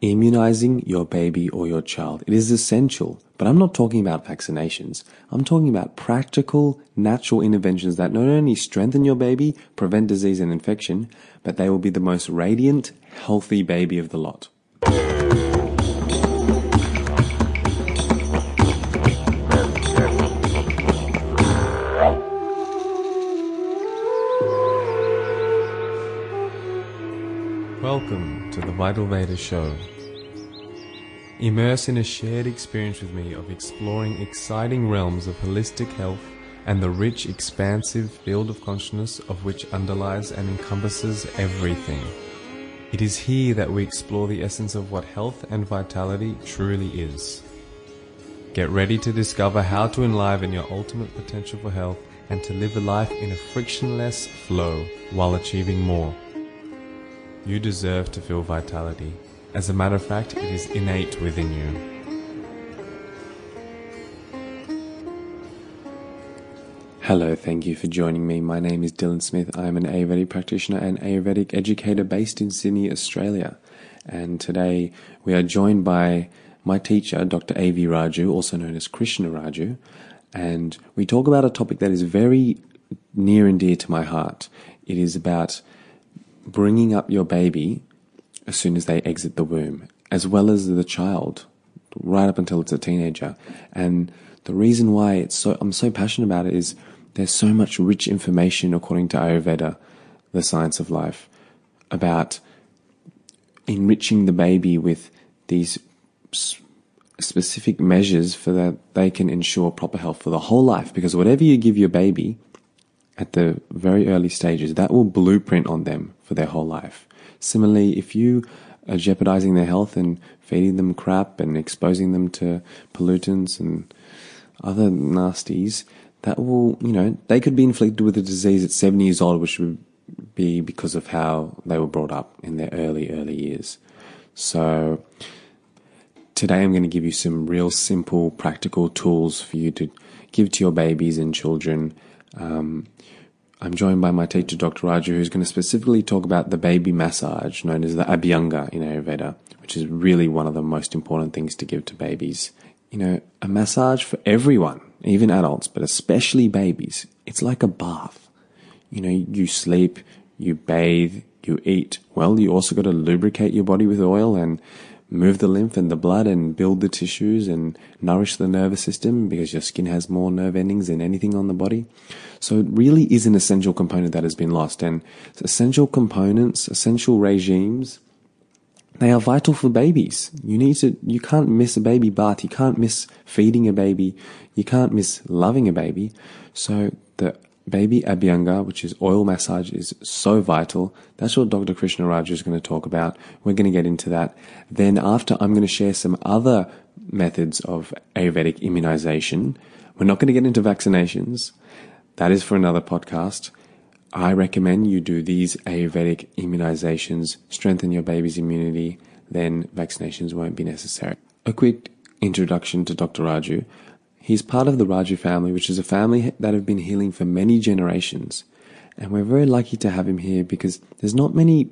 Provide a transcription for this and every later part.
immunizing your baby or your child. It is essential. But I'm not talking about vaccinations. I'm talking about practical, natural interventions that not only strengthen your baby, prevent disease and infection, but they will be the most radiant, healthy baby of the lot. Vital Veda Show. Immerse in a shared experience with me of exploring exciting realms of holistic health and the rich, expansive field of consciousness of which underlies and encompasses everything. It is here that we explore the essence of what health and vitality truly is. Get ready to discover how to enliven your ultimate potential for health and to live a life in a frictionless flow while achieving more. You deserve to feel vitality. As a matter of fact, it is innate within you. Hello, thank you for joining me. My name is Dylan Smith. I am an Ayurvedic practitioner and Ayurvedic educator based in Sydney, Australia. And today we are joined by my teacher, Dr. A.V. Raju, also known as Krishna Raju. And we talk about a topic that is very near and dear to my heart. It is about bringing up your baby as soon as they exit the womb, as well as the child, right up until it's a teenager. And the reason why it's so I'm so passionate about it is there's so much rich information according to Ayurveda, the science of life, about enriching the baby with these specific measures for that they can ensure proper health for the whole life. Because whatever you give your baby at the very early stages, that will blueprint on them for their whole life. Similarly, if you are jeopardizing their health and feeding them crap and exposing them to pollutants and other nasties, that will, you know, they could be inflicted with a disease at 70 years old, which would be because of how they were brought up in their early, early years. So, today I'm going to give you some real simple, practical tools for you to give to your babies and children. Um, I'm joined by my teacher, Dr. Raju, who's going to specifically talk about the baby massage, known as the Abhyanga in Ayurveda, which is really one of the most important things to give to babies. You know, a massage for everyone, even adults, but especially babies. It's like a bath. You know, you sleep, you bathe, you eat. Well, you also got to lubricate your body with oil and move the lymph and the blood and build the tissues and nourish the nervous system because your skin has more nerve endings than anything on the body. So it really is an essential component that has been lost. And essential components, essential regimes, they are vital for babies. You need to, you can't miss a baby bath. You can't miss feeding a baby. You can't miss loving a baby. So the baby abhyanga, which is oil massage, is so vital. That's what Dr. Krishna Raju is going to talk about. We're going to get into that. Then after, I'm going to share some other methods of Ayurvedic immunization. We're not going to get into vaccinations. That is for another podcast. I recommend you do these Ayurvedic immunizations, strengthen your baby's immunity, then vaccinations won't be necessary. A quick introduction to Dr. Raju. He's part of the Raju family, which is a family that have been healing for many generations. And we're very lucky to have him here because there's not many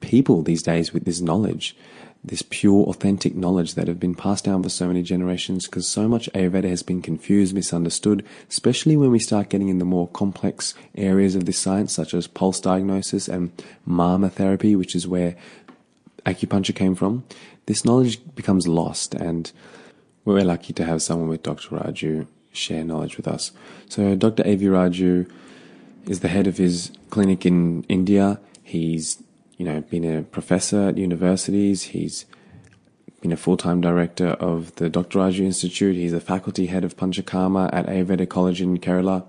people these days with this knowledge, this pure, authentic knowledge that have been passed down for so many generations because so much Ayurveda has been confused, misunderstood, especially when we start getting in the more complex areas of this science, such as pulse diagnosis and Marma therapy, which is where acupuncture came from. This knowledge becomes lost and we're lucky to have someone with Dr. Raju share knowledge with us. So, Dr. A.V. Raju is the head of his clinic in India. He's, you know, been a professor at universities. He's been a full-time director of the Dr. Raju Institute. He's a faculty head of Panchakarma at Ayurveda College in Kerala.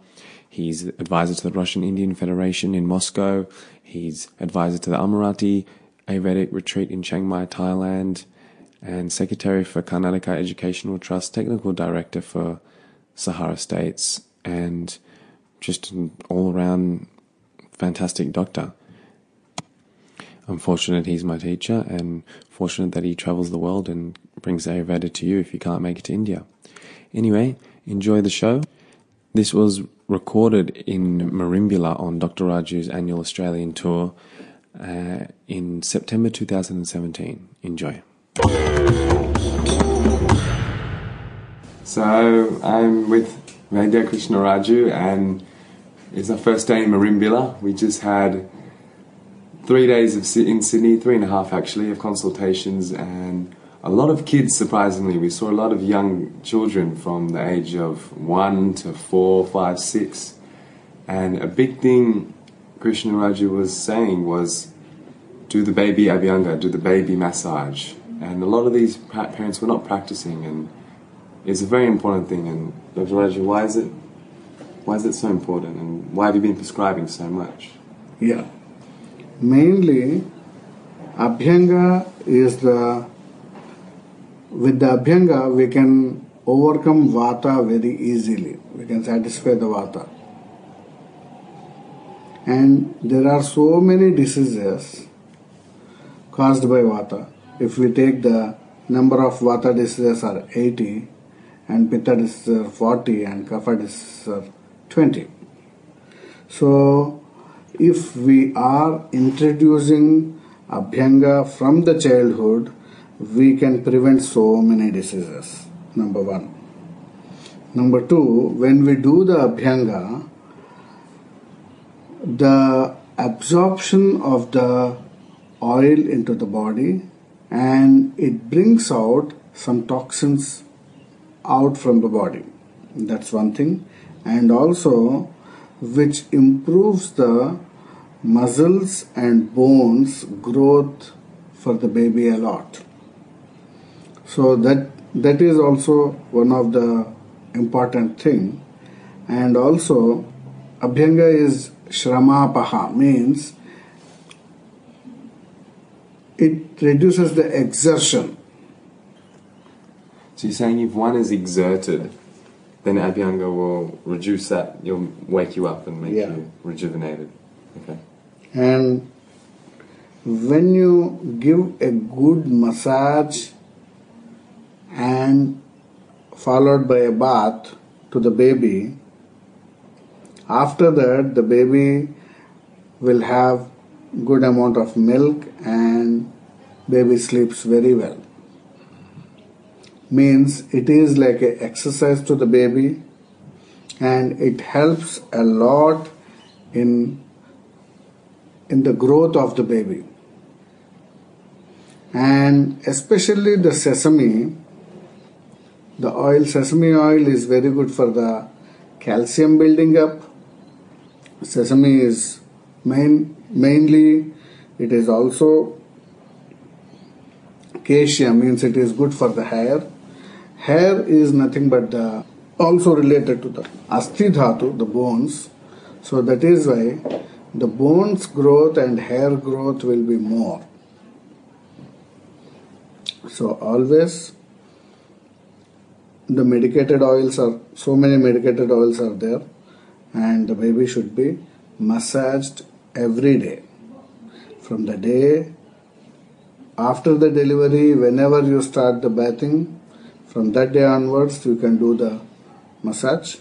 He's advisor to the Russian Indian Federation in Moscow. He's advisor to the Amarati Ayurvedic Retreat in Chiang Mai, Thailand and Secretary for Karnataka Educational Trust, Technical Director for Sahara States, and just an all around fantastic doctor. I'm fortunate he's my teacher and fortunate that he travels the world and brings Ayurveda to you if you can't make it to India. Anyway, enjoy the show. This was recorded in Merimbula on Dr. Raju's annual Australian tour uh, in September 2017. Enjoy. So I'm with Vaidya Krishna Raju and it's our first day in Merimbula. We just had three days of in Sydney, three and a half actually, of consultations and a lot of kids surprisingly. We saw a lot of young children from the age of one to four, five, six. And a big thing Krishna Raju was saying was do the baby abhyanga, do the baby massage. And a lot of these parents were not practicing and it's a very important thing. And Dr. Raju, why is it why is it so important, and why have you been prescribing so much? Yeah, mainly Abhyanga is the with the Abhyanga we can overcome Vata very easily. We can satisfy the Vata. And there are so many diseases caused by Vata. If we take the number of Vata diseases are 80, and pitta diseases are 40 and kapha diseases are 20. So, if we are introducing Abhyanga from the childhood, we can prevent so many diseases. Number one. Number two, when we do the Abhyanga, the absorption of the oil into the body and it brings out some toxins out from the body. That's one thing. And also, which improves the muscles and bones growth for the baby a lot. So that that is also one of the important thing. And also, Abhyanga is Shramapaha means it reduces the exertion so you're saying if one is exerted, then Abhyanga will reduce that, you'll wake you up and make yeah. you rejuvenated. Okay. And when you give a good massage and followed by a bath to the baby, after that the baby will have good amount of milk and baby sleeps very well. Means it is like an exercise to the baby and it helps a lot in in the growth of the baby. And especially the sesame the oil sesame oil is very good for the calcium building up. Sesame is main mainly it is also keshya means it is good for the hair Hair is nothing but the, also related to the asthi dhatu, the bones. So that is why the bones growth and hair growth will be more. So always the medicated oils are so many medicated oils are there and the baby should be massaged every day from the day after the delivery whenever you start the bathing from that day onwards, you can do the massage.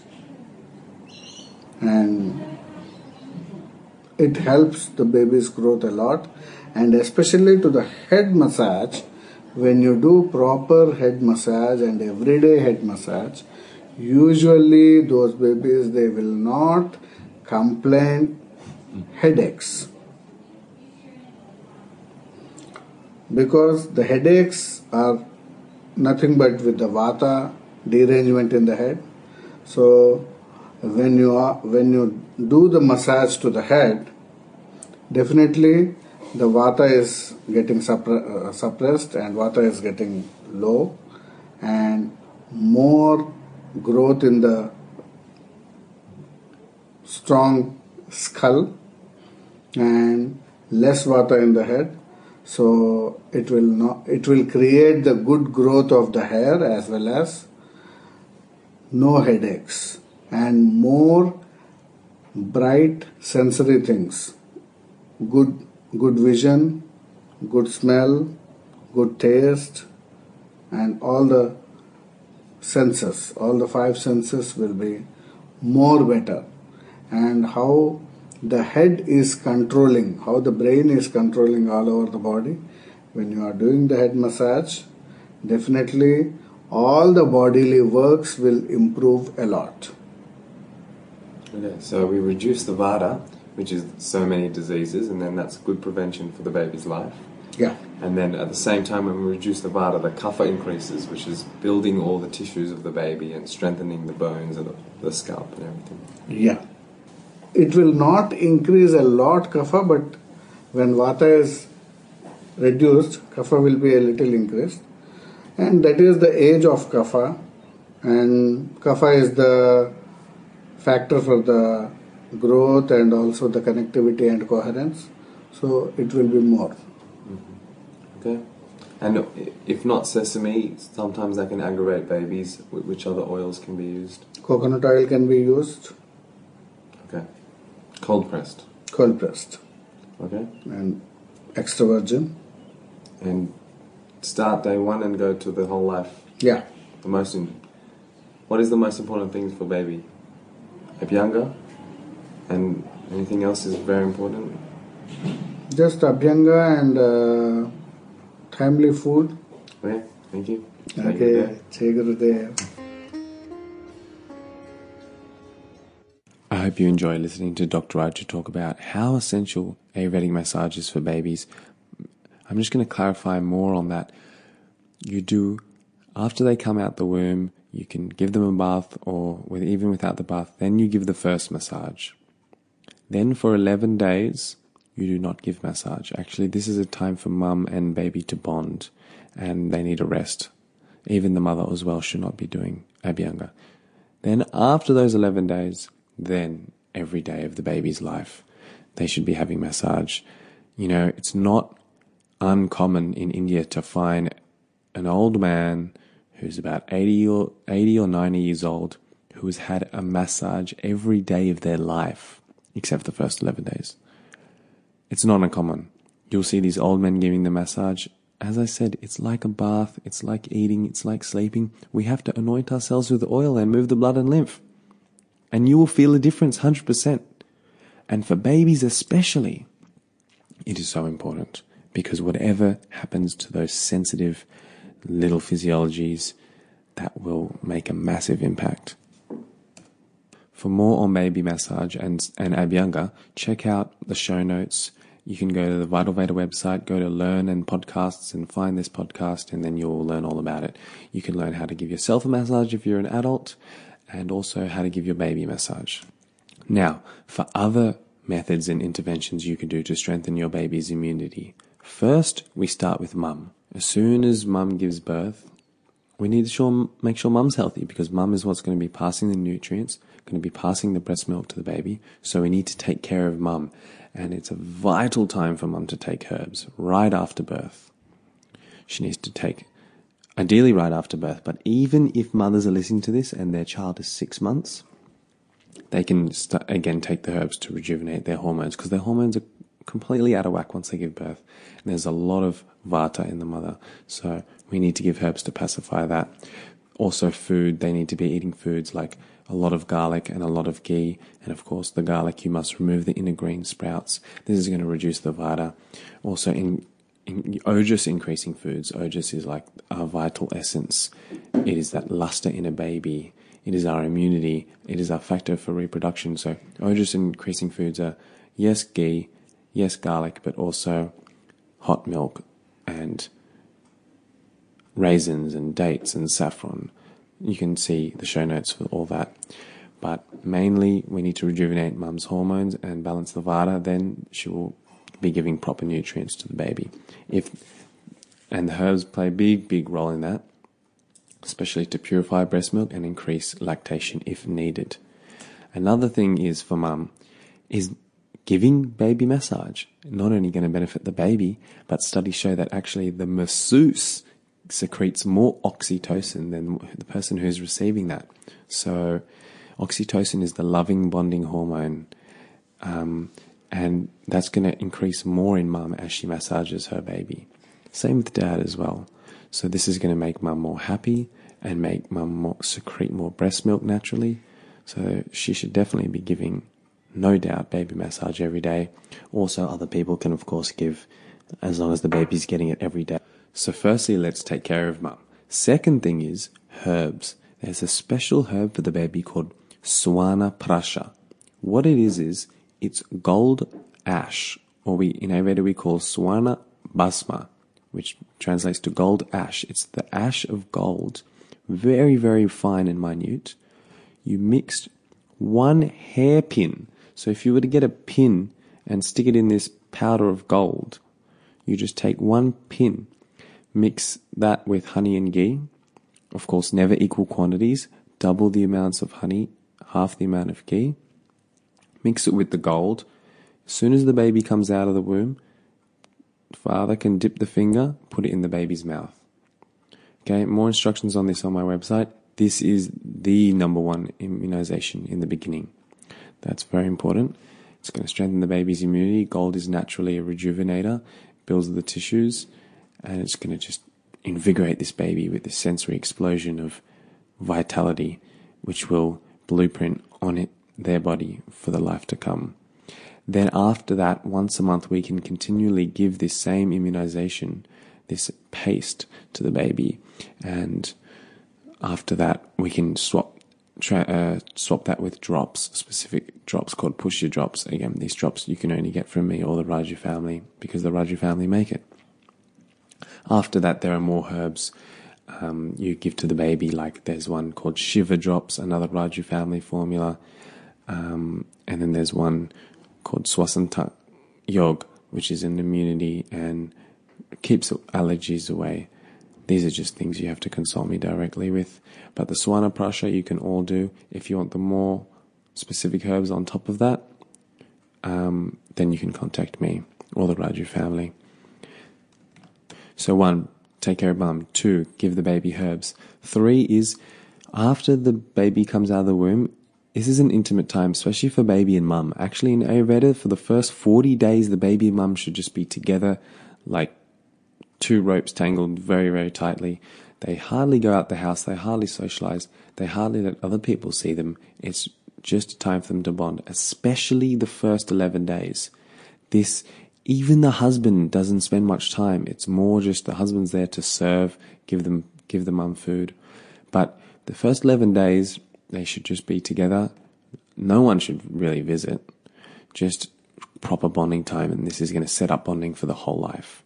And it helps the baby's growth a lot. And especially to the head massage when you do proper head massage and everyday head massage usually those babies they will not complain headaches because the headaches are nothing but with the vata derangement in the head. So when you are, when you do the massage to the head, definitely the vata is getting suppre- uh, suppressed and vata is getting low, and more growth in the strong skull and less vata in the head so it will not it will create the good growth of the hair as well as no headaches and more bright sensory things. Good good vision good smell good taste and all the senses all the five senses will be more better. And how the head is controlling, how the brain is controlling all over the body, when you are doing the head massage, definitely all the bodily works will improve a lot. Okay, so we reduce the vata, which is so many diseases, and then that's good prevention for the baby's life. Yeah. And then at the same time, when we reduce the vata, the kapha increases, which is building all the tissues of the baby and strengthening the bones and the, the scalp and everything. Yeah. It will not increase a lot kapha, but when vata is reduced, kapha will be a little increased. And that is the age of kapha. And kapha is the factor for the growth and also the connectivity and coherence. So it will be more. Mm-hmm. Okay. And if not sesame, sometimes that can aggravate babies. Which other oils can be used? Coconut oil can be used, Okay. Cold pressed. cold pressed, Okay. and extra virgin. And start day one and go to the whole life. Yeah. The most. In, what is the most important things for baby? Abhyanga, and anything else is very important. Just abhyanga and uh, timely food. Okay. Thank you. Okay, there. Jai Gurudev. Hope you enjoy listening to Dr. Raju talk about how essential Ayurvedic massage is for babies. I'm just going to clarify more on that. You do, after they come out the womb, you can give them a bath or with, even without the bath, then you give the first massage. Then for 11 days, you do not give massage. Actually, this is a time for mum and baby to bond and they need a rest. Even the mother as well should not be doing abhyanga. Then after those 11 days, then every day of the baby's life, they should be having massage. You know, it's not uncommon in India to find an old man who's about 80 or 80 or 90 years old who has had a massage every day of their life except the first 11 days. It's not uncommon. You'll see these old men giving the massage. As I said, it's like a bath, it's like eating, it's like sleeping. We have to anoint ourselves with oil and move the blood and lymph. And you will feel a difference 100%. And for babies especially, it is so important because whatever happens to those sensitive little physiologies, that will make a massive impact. For more on baby massage and, and Abhyanga, check out the show notes. You can go to the Vital Veda website, go to Learn and Podcasts and find this podcast, and then you'll learn all about it. You can learn how to give yourself a massage if you're an adult, and also how to give your baby a massage. Now, for other methods and interventions you can do to strengthen your baby's immunity. First, we start with mum. As soon as mum gives birth, we need to sure, make sure mum's healthy because mum is what's going to be passing the nutrients, going to be passing the breast milk to the baby. So we need to take care of mum. And it's a vital time for mum to take herbs right after birth. She needs to take, ideally right after birth, but even if mothers are listening to this and their child is six months, they can again take the herbs to rejuvenate their hormones because their hormones are completely out of whack once they give birth. And there's a lot of vata in the mother, so we need to give herbs to pacify that. Also, food, they need to be eating foods like a lot of garlic and a lot of ghee. And of course, the garlic, you must remove the inner green sprouts. This is going to reduce the vata. Also, in ojas increasing foods, ojas is like our vital essence. It is that luster in a baby. It is our immunity. It is our factor for reproduction. So, ojas increasing foods are yes, ghee, yes, garlic, but also hot milk and raisins and dates and saffron. You can see the show notes for all that. But mainly, we need to rejuvenate mum's hormones and balance the vata. Then she will be giving proper nutrients to the baby. If and the herbs play a big, big role in that, especially to purify breast milk and increase lactation if needed. Another thing is for mum is giving baby massage. Not only going to benefit the baby, but studies show that actually the masseuse secretes more oxytocin than the person who's receiving that. So, oxytocin is the loving bonding hormone, um, and that's going to increase more in mum as she massages her baby. Same with dad as well. So, this is going to make mum more happy and make mum more, secrete more breast milk naturally. So, she should definitely be giving, no doubt, baby massage every day. Also, other people can, of course, give as long as the baby's getting it every day. So, firstly, let's take care of mum. Second thing is herbs. There's a special herb for the baby called Swarna prasha. What it is is it's gold ash, or we in Ayurveda we call Swarna bhasma, which translates to gold ash. It's the ash of gold, very very fine and minute. You mixed one hairpin. So if you were to get a pin and stick it in this powder of gold, you just take one pin, mix that with honey and ghee. Of course, never equal quantities. Double the amounts of honey, half the amount of ghee. Mix it with the gold. As soon as the baby comes out of the womb, father can dip the finger, put it in the baby's mouth. Okay, more instructions on this on my website. This is the number one immunization in the beginning. That's very important. It's going to strengthen the baby's immunity. Gold is naturally a rejuvenator, builds the tissues, and it's going to just invigorate this baby with this sensory explosion of vitality, which will blueprint on it their body for the life to come. Then after that, once a month, we can continually give this same immunization, this paste to the baby, and after that, we can swap tra- uh, swap that with drops, specific drops called Pushya drops. Again, these drops you can only get from me or the Raju family because the Raju family make it. After that, there are more herbs um, you give to the baby. Like there's one called Shiva drops, another Raju family formula, um, and then there's one called Swasanta Yog, which is an immunity and keeps allergies away. These are just things you have to consult me directly with. But the Swarna Prasha you can all do. If you want the more specific herbs on top of that, um, then you can contact me or the Raju family. So one, take care of mum. Two, give the baby herbs. Three is after the baby comes out of the womb, this is an intimate time, especially for baby and mum. Actually, in Ayurveda, for the first 40 days, the baby and mum should just be together like two ropes tangled very, very tightly. They hardly go out the house, they hardly socialize, they hardly let other people see them. It's just a time for them to bond, especially the first 11 days. This, even the husband doesn't spend much time. It's more just the husband's there to serve, give them, give the mum food. But the first 11 days, they should just be together. No one should really visit. Just proper bonding time, and this is going to set up bonding for the whole life.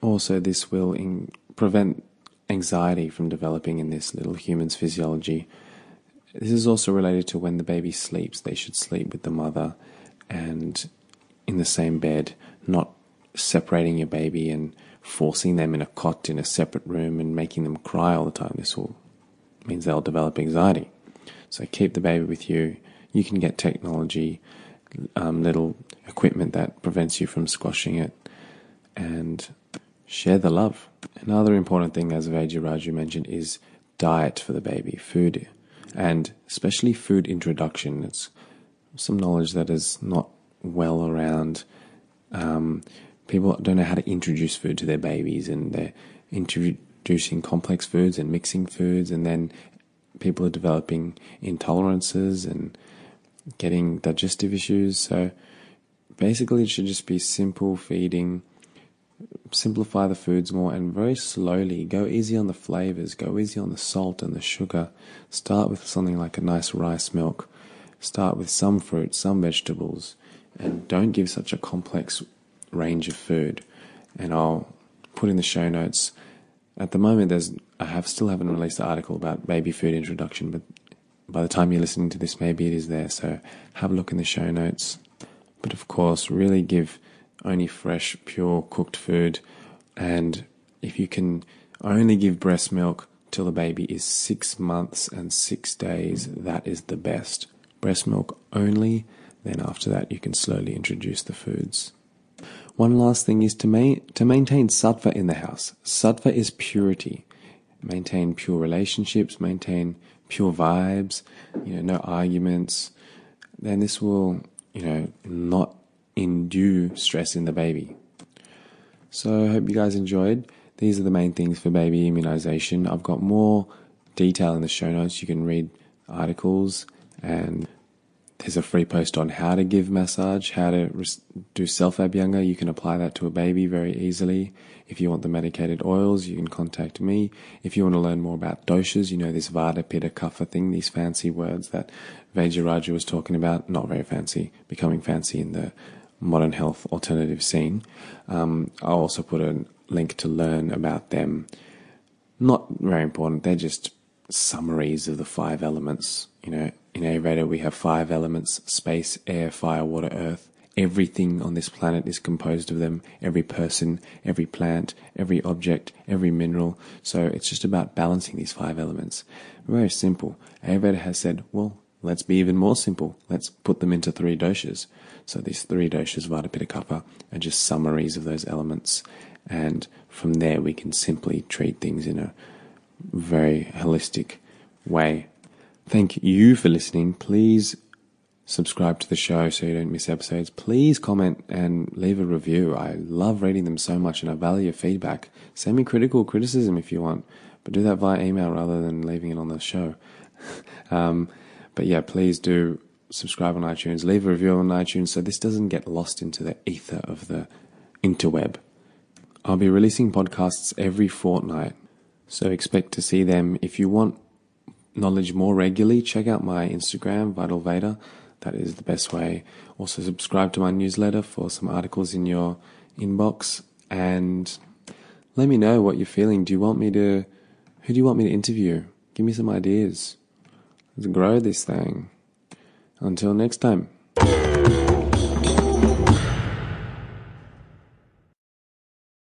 Also, this will in- prevent anxiety from developing in this little human's physiology. This is also related to when the baby sleeps. They should sleep with the mother and in the same bed, not separating your baby and forcing them in a cot in a separate room and making them cry all the time. This will means they'll develop anxiety. So keep the baby with you. You can get technology, um, little equipment that prevents you from squashing it, and share the love. Another important thing, as Vaidya Raju mentioned, is diet for the baby, food, and especially food introduction. It's some knowledge that is not well around. Um, people don't know how to introduce food to their babies, and they're introducing complex foods and mixing foods, and then people are developing intolerances and getting digestive issues. So basically, it should just be simple feeding simplify the foods more and very slowly go easy on the flavors, go easy on the salt and the sugar. Start with something like a nice rice milk. Start with some fruit, some vegetables, and don't give such a complex range of food. And I'll put in the show notes. At the moment, there's I have still haven't released the article about baby food introduction, but by the time you're listening to this, maybe it is there. So have a look in the show notes. But of course, really give only fresh, pure cooked food. And if you can only give breast milk till the baby is six months and six days, that is the best. Breast milk only, then after that, you can slowly introduce the foods. One last thing is to, ma- to maintain sattva in the house. Sattva is purity. Maintain pure relationships, maintain pure vibes, you know, no arguments. Then this will, you know, not indue stress in the baby. So I hope you guys enjoyed. These are the main things for baby immunization. I've got more detail in the show notes. You can read articles and there's a free post on how to give massage, how to do self abhyanga. You can apply that to a baby very easily. If you want the medicated oils, you can contact me. If you want to learn more about doshas, you know this Vata, Pitta, Kapha thing, these fancy words that Vaidya Raju was talking about, not very fancy, becoming fancy in the modern health alternative scene. Um, I'll also put a link to learn about them. Not very important, they're just summaries of the five elements. You know, in Ayurveda we have five elements space, air, fire, water, earth. Everything on this planet is composed of them. Every person, every plant, every object, every mineral. So it's just about balancing these five elements. Very simple. Ayurveda has said, well, let's be even more simple. Let's put them into three doshas. So these three doshas, Vata, Pitta, Kapha, are just summaries of those elements. And from there we can simply treat things in a very holistic way. Thank you for listening. Please subscribe to the show so you don't miss episodes. Please comment and leave a review. I love reading them so much and I value your feedback. Send me critical criticism if you want, but do that via email rather than leaving it on the show. um, but yeah, please do subscribe on iTunes, leave a review on iTunes so this doesn't get lost into the ether of the interweb. I'll be releasing podcasts every fortnight, so expect to see them. If you want knowledge more regularly, check out my Instagram, Vital Veda. That is the best way. Also, subscribe to my newsletter for some articles in your inbox and let me know what you're feeling. Do you want me to, who do you want me to interview? Give me some ideas. Let's grow this thing. Until next time.